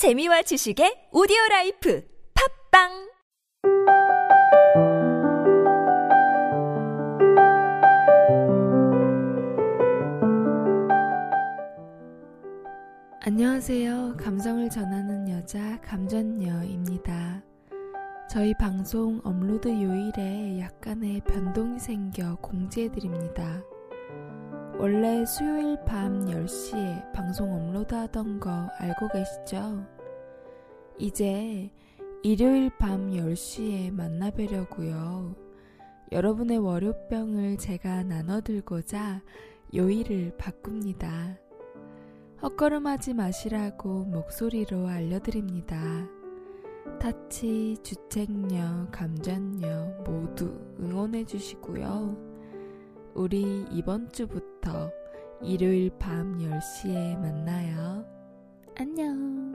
재미와 지식의 오디오 life 팟빵 안녕하세요. 감성을 전하는 여자 감전녀입니다. 저희 방송 업로드 요일에 약간의 변동이 생겨 공지해 드립니다. 원래 수요일 밤 10시에 방송 업로드 하던 거 알고 계시죠? 이제 일요일 밤 10시에 만나 뵈려고요. 여러분의 월요병을 제가 나눠들고자 요일을 바꿉니다. 헛걸음하지 마시라고 목소리로 알려드립니다. 타치, 주책녀, 감전녀 모두 응원해 주시고요. 우리 이번 주부터 일요일 밤 10시에 만나요. 안녕.